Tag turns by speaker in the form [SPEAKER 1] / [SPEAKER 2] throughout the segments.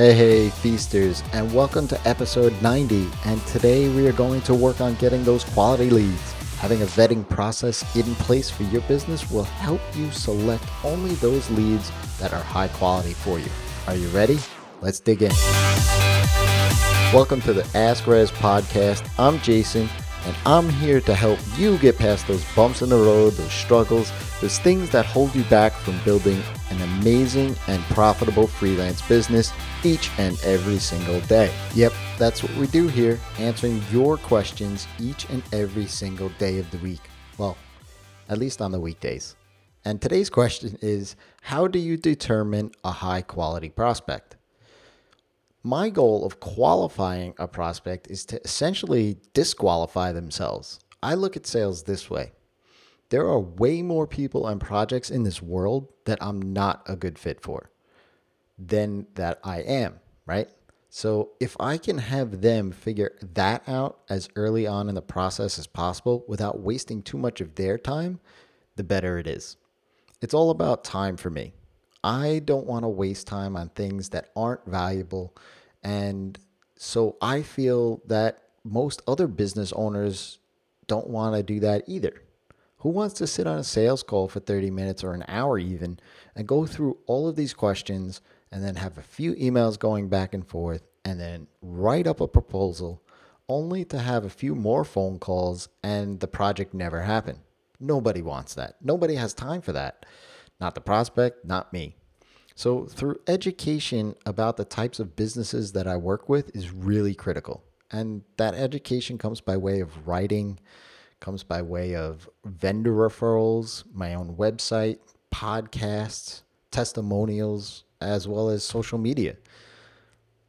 [SPEAKER 1] Hey, hey, feasters, and welcome to episode 90. And today we are going to work on getting those quality leads. Having a vetting process in place for your business will help you select only those leads that are high quality for you. Are you ready? Let's dig in. Welcome to the Ask Rezzz podcast. I'm Jason, and I'm here to help you get past those bumps in the road, those struggles, those things that hold you back from building an amazing and profitable freelance business each and every single day. Yep, that's what we do here, answering your questions each and every single day of the week. Well, at least on the weekdays. And today's question is How do you determine a high quality prospect? My goal of qualifying a prospect is to essentially disqualify themselves. I look at sales this way there are way more people and projects in this world that I'm not a good fit for than that I am, right? So if I can have them figure that out as early on in the process as possible without wasting too much of their time, the better it is. It's all about time for me. I don't want to waste time on things that aren't valuable. And so I feel that most other business owners don't want to do that either. Who wants to sit on a sales call for 30 minutes or an hour even and go through all of these questions and then have a few emails going back and forth and then write up a proposal only to have a few more phone calls and the project never happen? Nobody wants that. Nobody has time for that. Not the prospect, not me. So, through education about the types of businesses that I work with is really critical. And that education comes by way of writing, comes by way of vendor referrals, my own website, podcasts, testimonials, as well as social media.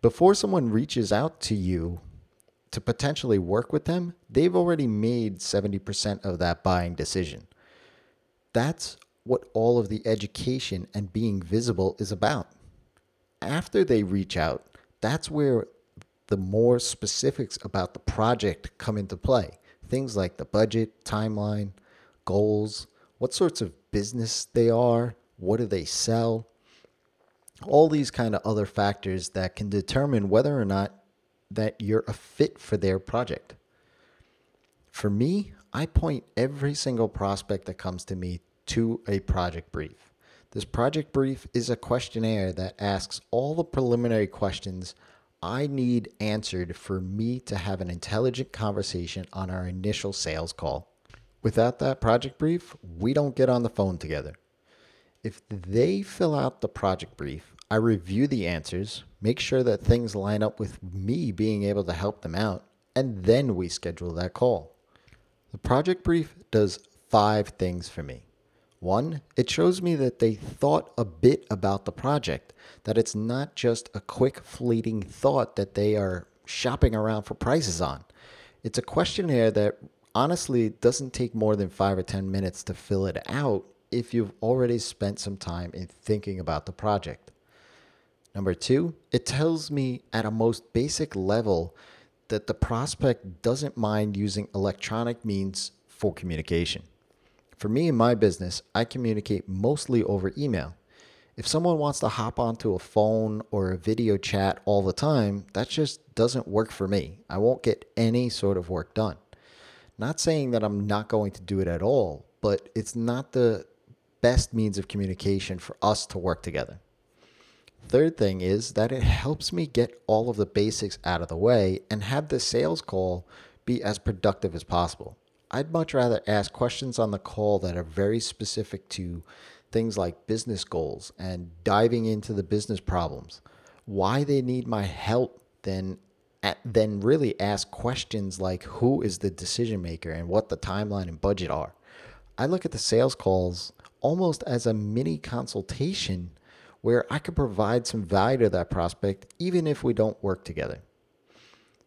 [SPEAKER 1] Before someone reaches out to you to potentially work with them, they've already made 70% of that buying decision. That's what all of the education and being visible is about. After they reach out, that's where the more specifics about the project come into play. Things like the budget, timeline, goals, what sorts of business they are, what do they sell, all these kind of other factors that can determine whether or not that you're a fit for their project. For me, I point every single prospect that comes to me to a project brief. This project brief is a questionnaire that asks all the preliminary questions I need answered for me to have an intelligent conversation on our initial sales call. Without that project brief, we don't get on the phone together. If they fill out the project brief, I review the answers, make sure that things line up with me being able to help them out, and then we schedule that call. The project brief does five things for me. One, it shows me that they thought a bit about the project, that it's not just a quick, fleeting thought that they are shopping around for prices on. It's a questionnaire that honestly doesn't take more than five or 10 minutes to fill it out if you've already spent some time in thinking about the project. Number two, it tells me at a most basic level that the prospect doesn't mind using electronic means for communication. For me in my business, I communicate mostly over email. If someone wants to hop onto a phone or a video chat all the time, that just doesn't work for me. I won't get any sort of work done. Not saying that I'm not going to do it at all, but it's not the best means of communication for us to work together. Third thing is that it helps me get all of the basics out of the way and have the sales call be as productive as possible. I'd much rather ask questions on the call that are very specific to things like business goals and diving into the business problems, why they need my help, than then really ask questions like who is the decision maker and what the timeline and budget are. I look at the sales calls almost as a mini consultation where I can provide some value to that prospect even if we don't work together.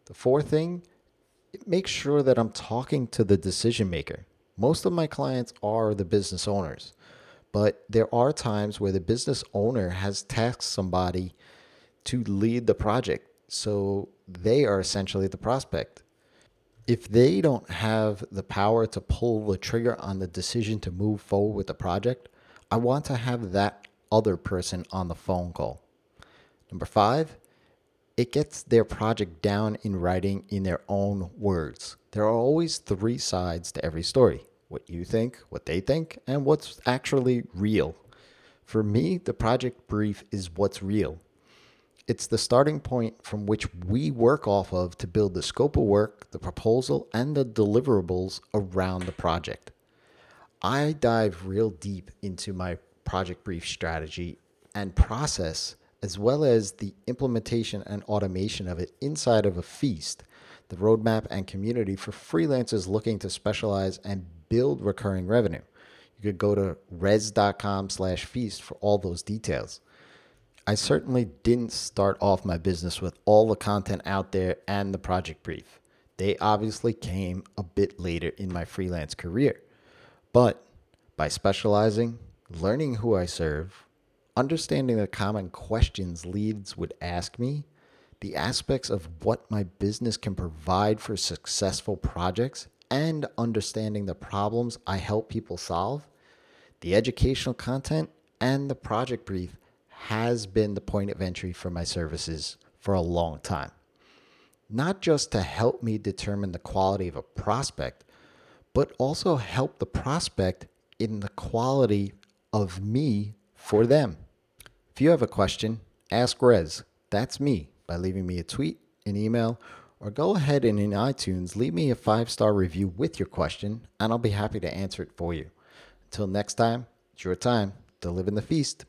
[SPEAKER 1] The fourth thing, make sure that I'm talking to the decision maker. Most of my clients are the business owners, but there are times where the business owner has tasked somebody to lead the project. So they are essentially the prospect. If they don't have the power to pull the trigger on the decision to move forward with the project, I want to have that other person on the phone call. Number five, it gets their project down in writing in their own words. There are always three sides to every story what you think, what they think, and what's actually real. For me, the project brief is what's real. It's the starting point from which we work off of to build the scope of work, the proposal, and the deliverables around the project. I dive real deep into my project brief strategy and process, as well as the implementation and automation of it inside of a feast, the roadmap and community for freelancers looking to specialize and build recurring revenue. You could go to rezzz.com slash feast for all those details. I certainly didn't start off my business with all the content out there and the project brief. They obviously came a bit later in my freelance career. But by specializing, learning who I serve, understanding the common questions leads would ask me, the aspects of what my business can provide for successful projects, and understanding the problems I help people solve, the educational content and the project brief has been the point of entry for my services for a long time. Not just to help me determine the quality of a prospect, but also help the prospect in the quality of me for them. If you have a question, ask Rezzz. That's me by leaving me a tweet, an email, or go ahead and in iTunes leave me a five star review with your question, and I'll be happy to answer it for you. Until next time, it's your time to live in the feast.